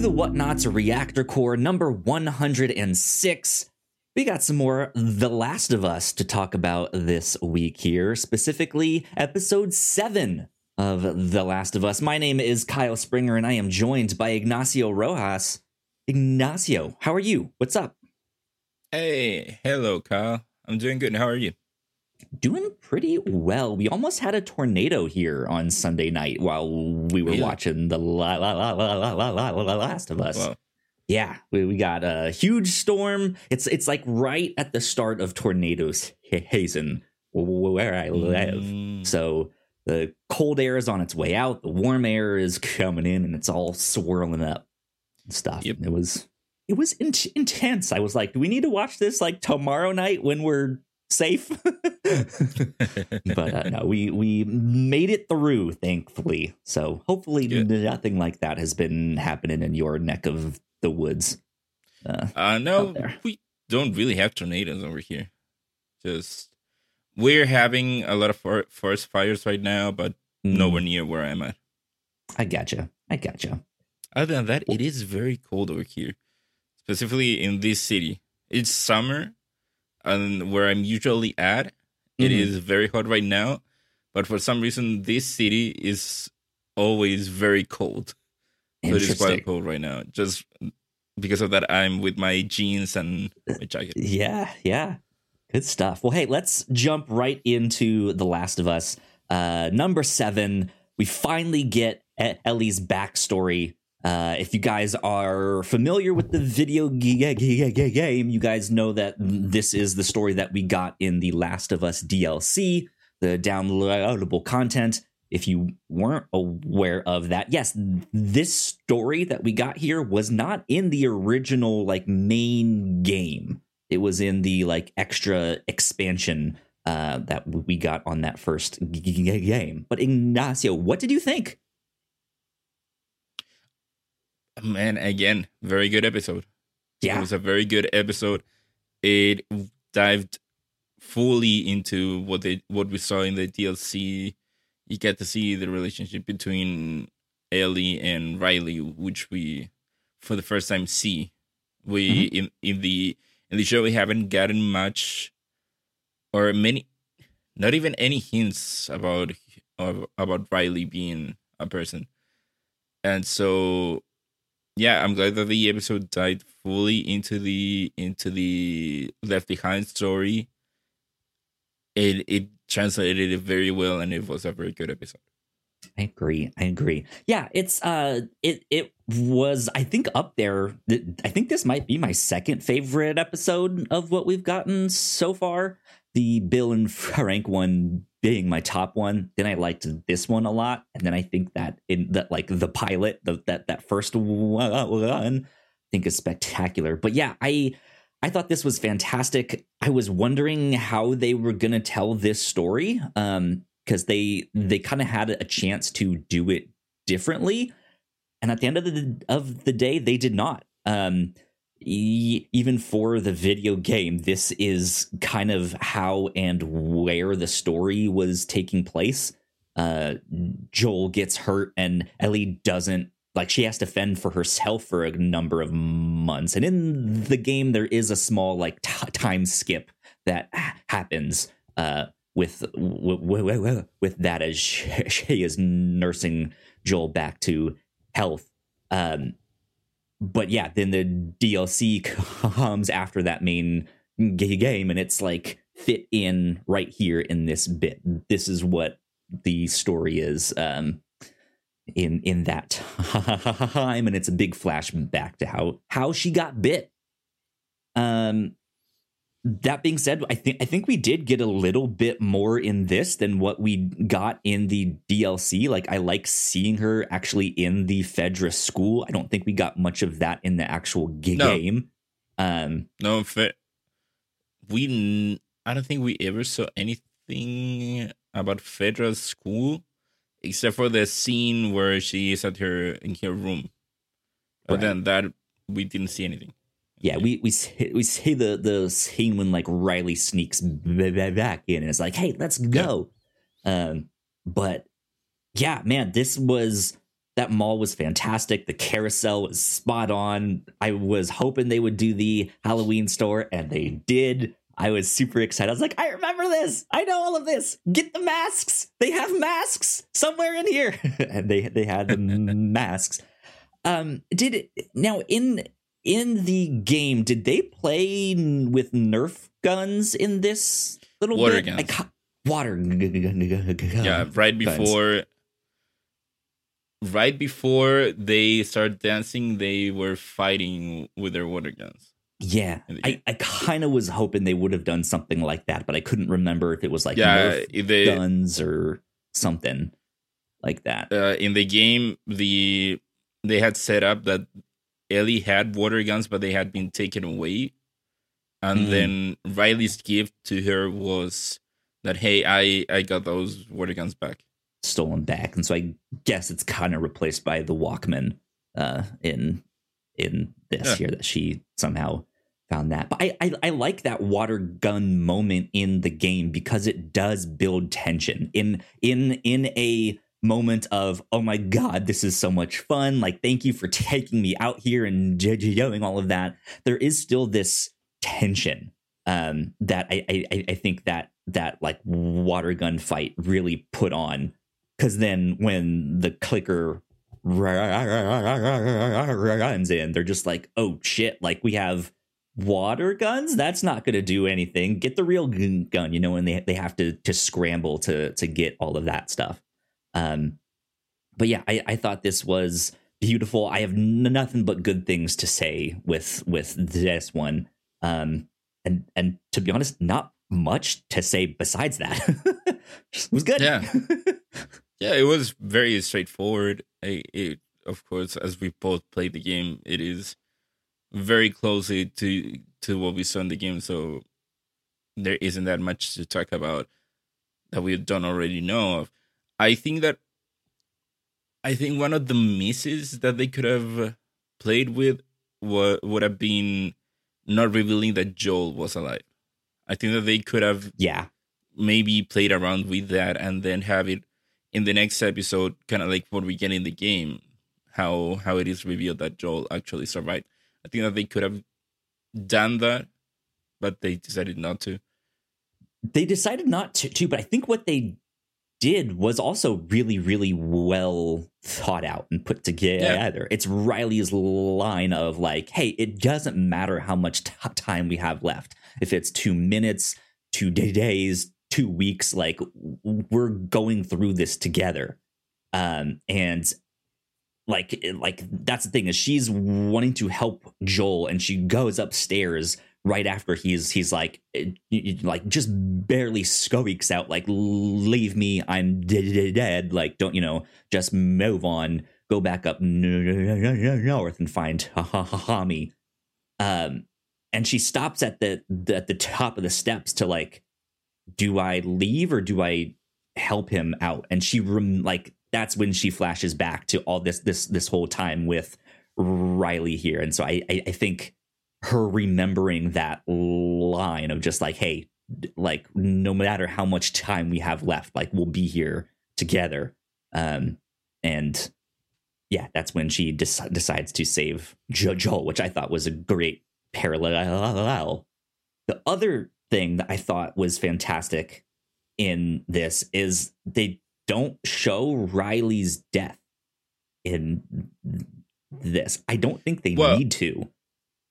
the Whatnauts Reactor Corps number 106. We got some more The Last of Us to talk about this week here, specifically episode 7 of The Last of Us. My name is Kyle Springer and I am joined by Ignacio Rojas. Ignacio, how are you? What's up? Hey, hello, Kyle. I'm doing good. How are you? Doing pretty well. We almost had a tornado here on Sunday night while we were Really? watching The la- la- la- la- la- la- la- la- Last of Us. Well, Yeah, we, we got a huge storm. It's it's like right at the start of tornadoes hazen where I live. mm, So the cold air is on its way out, the warm air is coming in, and it's all swirling up and stuff. Yep. It was it was in- intense. I was like, do we need to watch this like tomorrow night when we're safe? but uh, no, we we made it through, thankfully. So hopefully Good. nothing like that has been happening in your neck of the woods. Uh, uh, no, we don't really have tornadoes over here. Just we're having a lot of for- forest fires right now, but mm, nowhere near where I'm at. I gotcha. I gotcha. Other than that, it is very cold over here, specifically in this city. It's summer, and where I'm usually at, it Mhm. is very hot right now. But for some reason, this city is always very cold. So it is quite cold right now. Just because of that, I'm with my jeans and my jacket. Yeah, yeah. Good stuff. Well, hey, let's jump right into The Last of Us. Uh, number seven, we finally get Ellie's backstory. Uh, if you guys are familiar with the video game, you guys know that this is the story that we got in the Last of Us DLC, the downloadable content. If you weren't aware of that, yes, this story that we got here was not in the original like main game. It was in the like extra expansion uh, that we got on that first game. But Ignacio, what did you think? Man, again, very good episode. Yeah. It was a very good episode. It dived fully into what they what we saw in the DLC. You get to see the relationship between Ellie and Riley, which we for the first time see. We mm-hmm. in in the in the show we haven't gotten much or many not even any hints about about Riley being a person. And so yeah, I'm glad that the episode dived fully into the into the Left Behind story. It it translated it very well, and it was a very good episode. I agree. I agree. Yeah, it's uh, it it was I think up there. th- I think this might be my second favorite episode of what we've gotten so far. The Bill and Frank one being my top one. Then I liked this one a lot, and then I think that in that like the pilot, the that that first one, I think is spectacular. But yeah, I I thought this was fantastic. I was wondering how they were gonna tell this story. Um, because they they kind of had a chance to do it differently and at the end of the of the day they did not um even for the video game this is kind of how and where the story was taking place uh joel gets hurt and ellie doesn't like she has to fend for herself for a number of months and in the game there is a small like t- time skip that ha- happens uh with with, with, with that as she, she is nursing Joel back to health. Um, but yeah, then the DLC comes after that main game, and it's like fit in right here in this bit. This is what the story is um, in in that time, and it's a big flashback to how how she got bit. Um, that being said, I think I think we did get a little bit more in this than what we got in the DLC. Like I like seeing her actually in the Fedra school. I don't think we got much of that in the actual g- No. game. Um, No, fe- we n- I don't think we ever saw anything about Fedra's school except for the scene where she is at her in her room. But Right. then that we didn't see anything. Yeah, we we we say the the scene when like Riley sneaks back in and it's like, hey, let's go. Um, but yeah, man, this was that mall was fantastic. The carousel was spot on. I was hoping they would do the Halloween store, and they did. I was super excited. I was like, I remember this. I know all of this. Get the masks. They have masks somewhere in here. and they they had the masks. Um did now in in the game did they play with nerf guns in this little Water bit? guns. Ca- water yeah, right guns. before right before they start dancing, they were fighting with their water guns. Yeah, I. I kind of was hoping they would have done something like that, but I couldn't remember if it was like yeah, Nerf they guns or something like that. uh, in the game the they had set up that Ellie had water guns, but they had been taken away. And Mm. then Riley's gift to her was that hey, I I got those water guns back. Stolen back, and so I guess it's kind of replaced by the Walkman uh, in in this Yeah. here that she somehow found that. But I, I I like that water gun moment in the game because it does build tension in in in a moment of oh my god this is so much fun. Like thank you for taking me out here and doing all of that. There is still this tension um that I, I I- think that that like water gun fight really put on. Because then when the clicker runs in they're just like oh shit like we have water guns? That's not going to do anything. Get the real gun you know and they, they have to to scramble to to get all of that stuff um but yeah i i thought this was beautiful i have nothing but good things to say with with this one um and and to be honest not much to say besides that it was good Yeah. Yeah, it was very straightforward. I, it, of course, as we both played the game, it is very closely to to what we saw in the game. So there isn't that much to talk about that we don't already know of. I think that I think one of the misses that they could have played with would would have been not revealing that Joel was alive. I think that they could have yeah. maybe played around with that and then have it in the next episode kind of like what we get in the game how how it is revealed that joel actually survived. I think that they could have done that but they decided not to. They decided not to, to, but I think what they did was also really, really well thought out and put together. It's Riley's line of like, "Hey, it doesn't matter how much t- time we have left. If it's two minutes, two day- days, two weeks, like we're going through this together." Um, and like, like that's the thing is she's wanting to help Joel, and she goes upstairs right after he's he's like eh, like just barely squeaks out like leave me i'm dead, dead like don't you know just move on. Go back up north and find Tommy um and she stops at the, the at the top of the steps to like do i leave or do i help him out? And she rem- like that's when she flashes back to all this this this whole time with riley here. And so i i, I think her remembering that line of just like hey like no matter how much time we have left like we'll be here together. Um and yeah that's when she dec- decides to save jo- joel which i thought was a great parallel. The other thing that i thought was fantastic in this is they don't show riley's death in this. I don't think they Well, need to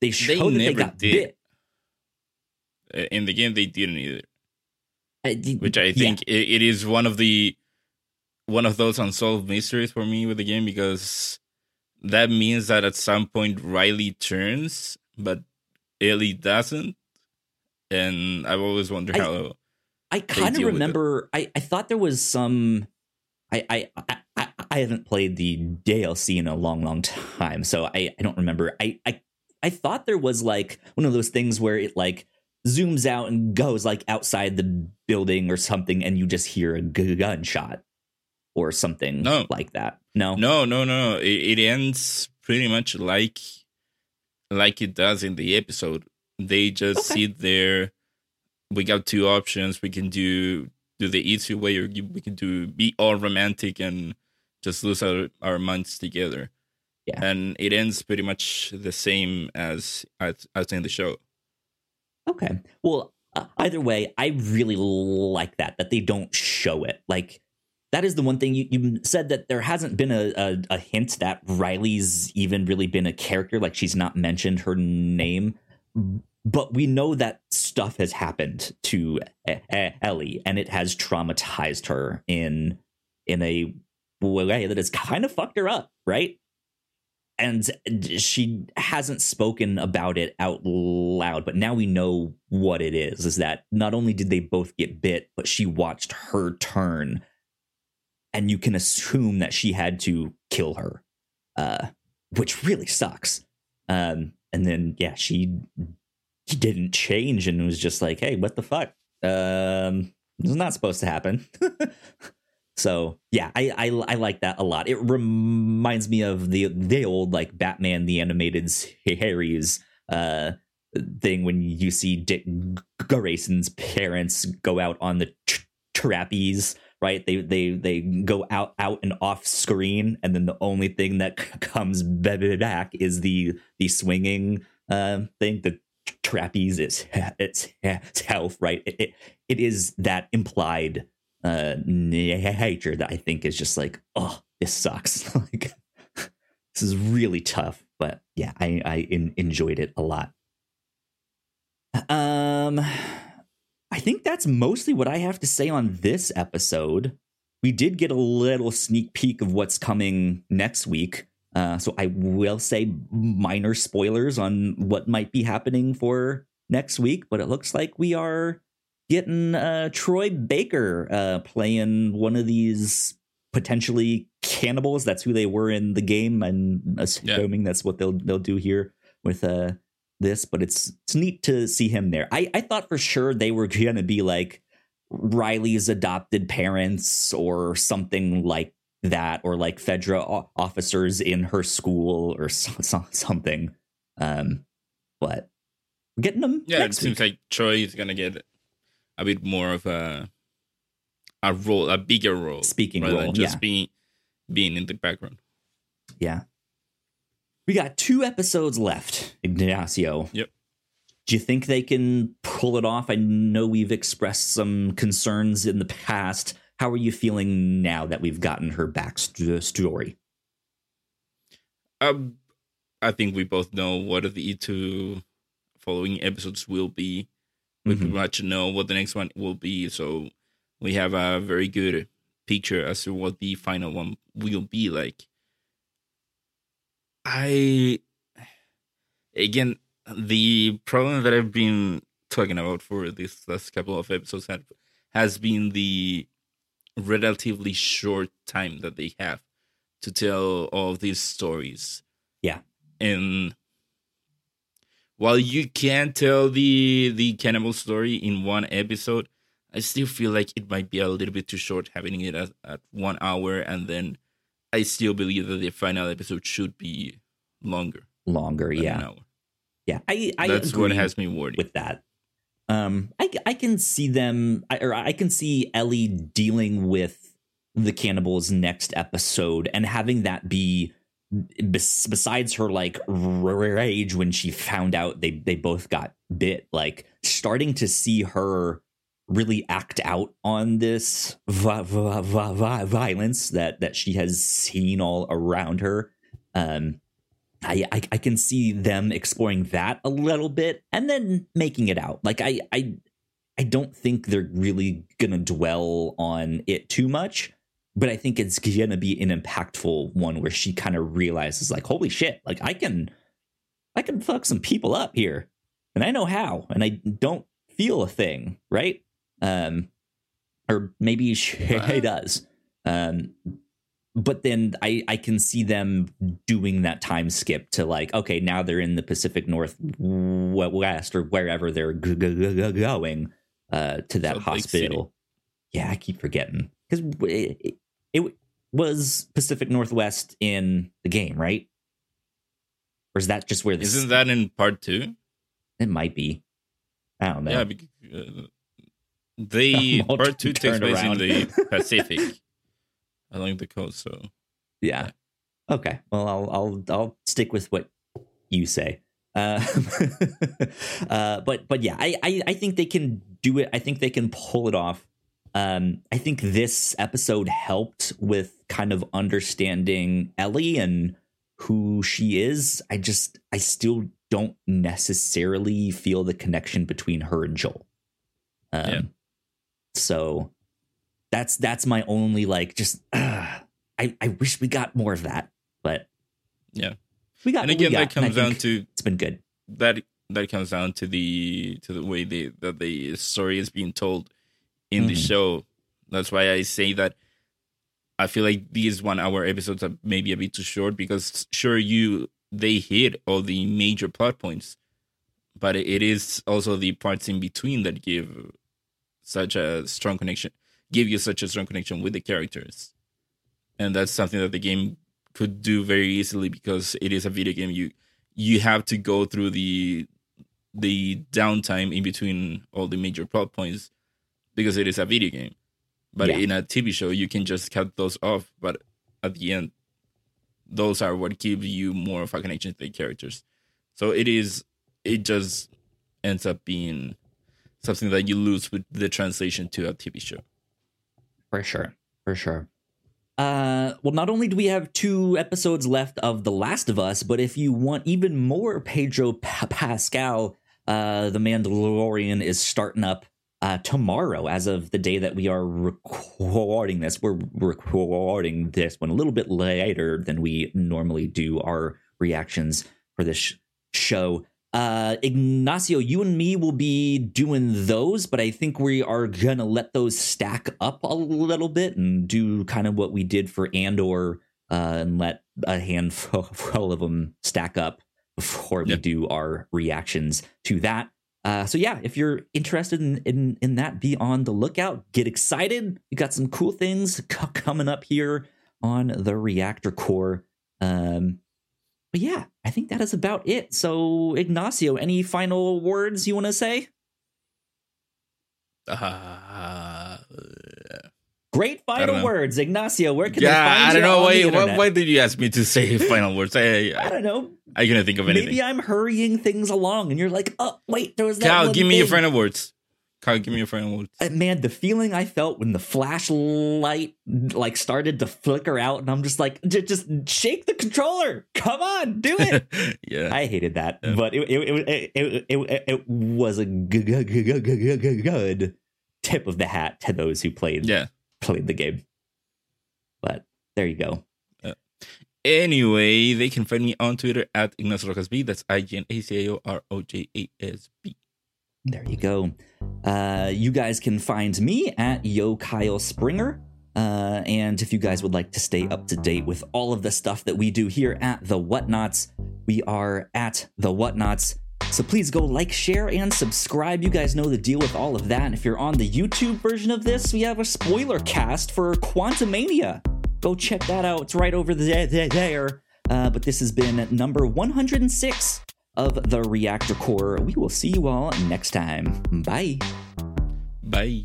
they show that they never got did. bit Uh, in the game they didn't either I did- which i yeah. think it, it is one of the one of those unsolved mysteries for me with the game because that means that at some point riley turns but ellie doesn't and i've always wondered I- how I kind of deal with it. remember. I, I thought there was some. I, I I I I haven't played the DLC in a long, long time, so I, I don't remember. I, I I thought there was like one of those things where it like zooms out and goes like outside the building or something, and you just hear a gu- gunshot or something No. like that. No, No, no, no. It, it ends pretty much like like it does in the episode. They just Okay. sit there. We got two options. We can do do the easy way, or we can do be all romantic and just lose our, our minds together. Yeah. And it ends pretty much the same as as, as in the show. Okay. Well, uh, either way, I really like that that they don't show it. Like that is the one thing you, you said that there hasn't been a, a, a hint that Riley's even really been a character. Like she's not mentioned her name, but we know that stuff has happened to Ellie, and it has traumatized her in in a way that has kind of fucked her up, right? And she hasn't spoken about it out loud, but now we know what it is. Is that not only did they both get bit, but she watched her turn and you can assume that she had to kill her, uh, which really sucks. Um, and then yeah, she didn't change and was just like, "Hey, what the fuck? Um, this is not supposed to happen." so yeah, I, I I like that a lot. It reminds me of the the old like Batman the animated series uh thing when you see Dick Grayson's parents go out on the tra- trapeze right? They they they go out out and off screen and then the only thing that comes back is the the swinging uh, thing. The trapeze is its health right? It, it, it is that implied uh nature that i think is just like oh this sucks like this is really tough but yeah i i in, enjoyed it a lot um I think that's mostly what I have to say on this episode. We did get a little sneak peek of what's coming next week. Uh, so I will say minor spoilers on what might be happening for next week, but it looks like we are getting uh, Troy Baker uh, playing one of these potentially cannibals. That's who they were in the game. I'm assuming yeah. that's what they'll they'll do here with uh, this, but it's it's neat to see him there. I, I thought for sure they were gonna be like Riley's adopted parents or something like that, or like Fedra officers in her school or so, so, something. Um, but we're getting them. Yeah, it seems like Troy is gonna get a bit more of a a role, a bigger role, speaking rather role, than just yeah. being being in the background. Yeah, we got two episodes left, Ignacio. Yep. Do you think they can pull it off? I know we've expressed some concerns in the past. How are you feeling now that we've gotten her backstory? Um, I think we both know what the two following episodes will be. We mm-hmm. pretty much know what the next one will be, so we have a very good picture as to what the final one will be like. I again the problem that I've been talking about for this last couple of episodes has been the relatively short time that they have to tell all these stories. Yeah. And while you can tell the the cannibal story in one episode, I still feel like it might be a little bit too short having it at, at one hour and then I still believe that the final episode should be longer. Longer, yeah. Yeah, I, I that's what has me worried with that. Um, I I can see them, I, or I can see Ellie dealing with the cannibals next episode and having that be besides her like rage when she found out they they both got bit like starting to see her really act out on this vi- vi- vi- violence that that she has seen all around her um I, I, I can see them exploring that a little bit and then making it out. Like i i i don't think they're really gonna dwell on it too much but i think it's gonna be an impactful one where she kind of realizes like holy shit like i can i can fuck some people up here and i know how and i don't feel a thing right um, or maybe she does. Um, but then I I can see them doing that time skip to like okay now they're in the Pacific Northwest or wherever they're g- g- g- going uh, to that so hospital. Yeah, I keep forgetting because it, it was Pacific Northwest in the game, right? Or is that just where? This, Isn't that in part two? It might be. I don't know. Yeah, because, uh, the part two takes place around. in the Pacific along the coast, so Yeah. Okay. Well, I'll I'll I'll stick with what you say. Uh, uh, but but yeah, I, I I think they can do it. I think they can pull it off. Um, I think this episode helped with kind of understanding Ellie and who she is. I just I still don't necessarily feel the connection between her and Joel. Um, yeah. So that's that's my only like just uh, I I wish we got more of that, but yeah, we got. And again, that comes down to it's been good. That that comes down to the to the way the that the story is being told in mm-hmm. the show. That's why I say that I feel like these one hour episodes are maybe a bit too short because sure you they hit all the major plot points, but it is also the parts in between that give such a strong connection, give you such a strong connection with the characters, and that's something that the game could do very easily because it is a video game. You you have to go through the the downtime in between all the major plot points because it is a video game. But yeah. in a TV show, you can just cut those off. But at the end, those are what give you more of a connection to the characters. So it is, it just ends up being something that you lose with the translation to a TV show. For sure. For sure. Uh, well, not only do we have two episodes left of The Last of Us, but if you want even more Pedro pa- Pascal, uh, The Mandalorian is starting up uh, tomorrow, as of the day that we are recording this. We're recording this one a little bit later than we normally do our reactions for this sh- show. Uh, Ignacio, you and me will be doing those, but I think we are gonna let those stack up a little bit and do kind of what we did for Andor, uh, and let a handful of them stack up before we do our reactions to that. Uh, so yeah, if you're interested in, in in that, be on the lookout. Get excited! We got some cool things c- coming up here on the Reactor Corps. Um, but yeah, I think that is about it. So Ignacio, any final words you want to say? Uh, Great final words, Ignacio. Where can yeah, I don't know. Why, why, why, did you ask me to say final words? I, I, I don't know. I couldn't think of anything. Maybe I'm hurrying things along, and you're like, "Oh, wait, there was that." Cal, give me thing. your final words. Cal, give me your final words. Uh, man, the feeling I felt when the flashlight like started to flicker out, and I'm just like, just shake the controller. Come on, do it. yeah, I hated that, yeah. but it it, it it, it it was a good tip of the hat to those who played. Yeah played the game. But there you go. Uh, anyway, they can find me on Twitter at Ignacio Rojas B. That's I G N A C A O R O J A S B. There you go. Uh, you guys can find me at Yo Kyle Springer. Uh, and if you guys would like to stay up to date with all of the stuff that we do here at The Whatnauts, we are at The Whatnauts so please go like, share, and subscribe. You guys know the deal with all of that. And if you're on the YouTube version of this, we have a spoiler cast for Quantumania. Go check that out. It's right over there. Uh, but this has been number 106 of the Reactor Corps. We will see you all next time. Bye. Bye.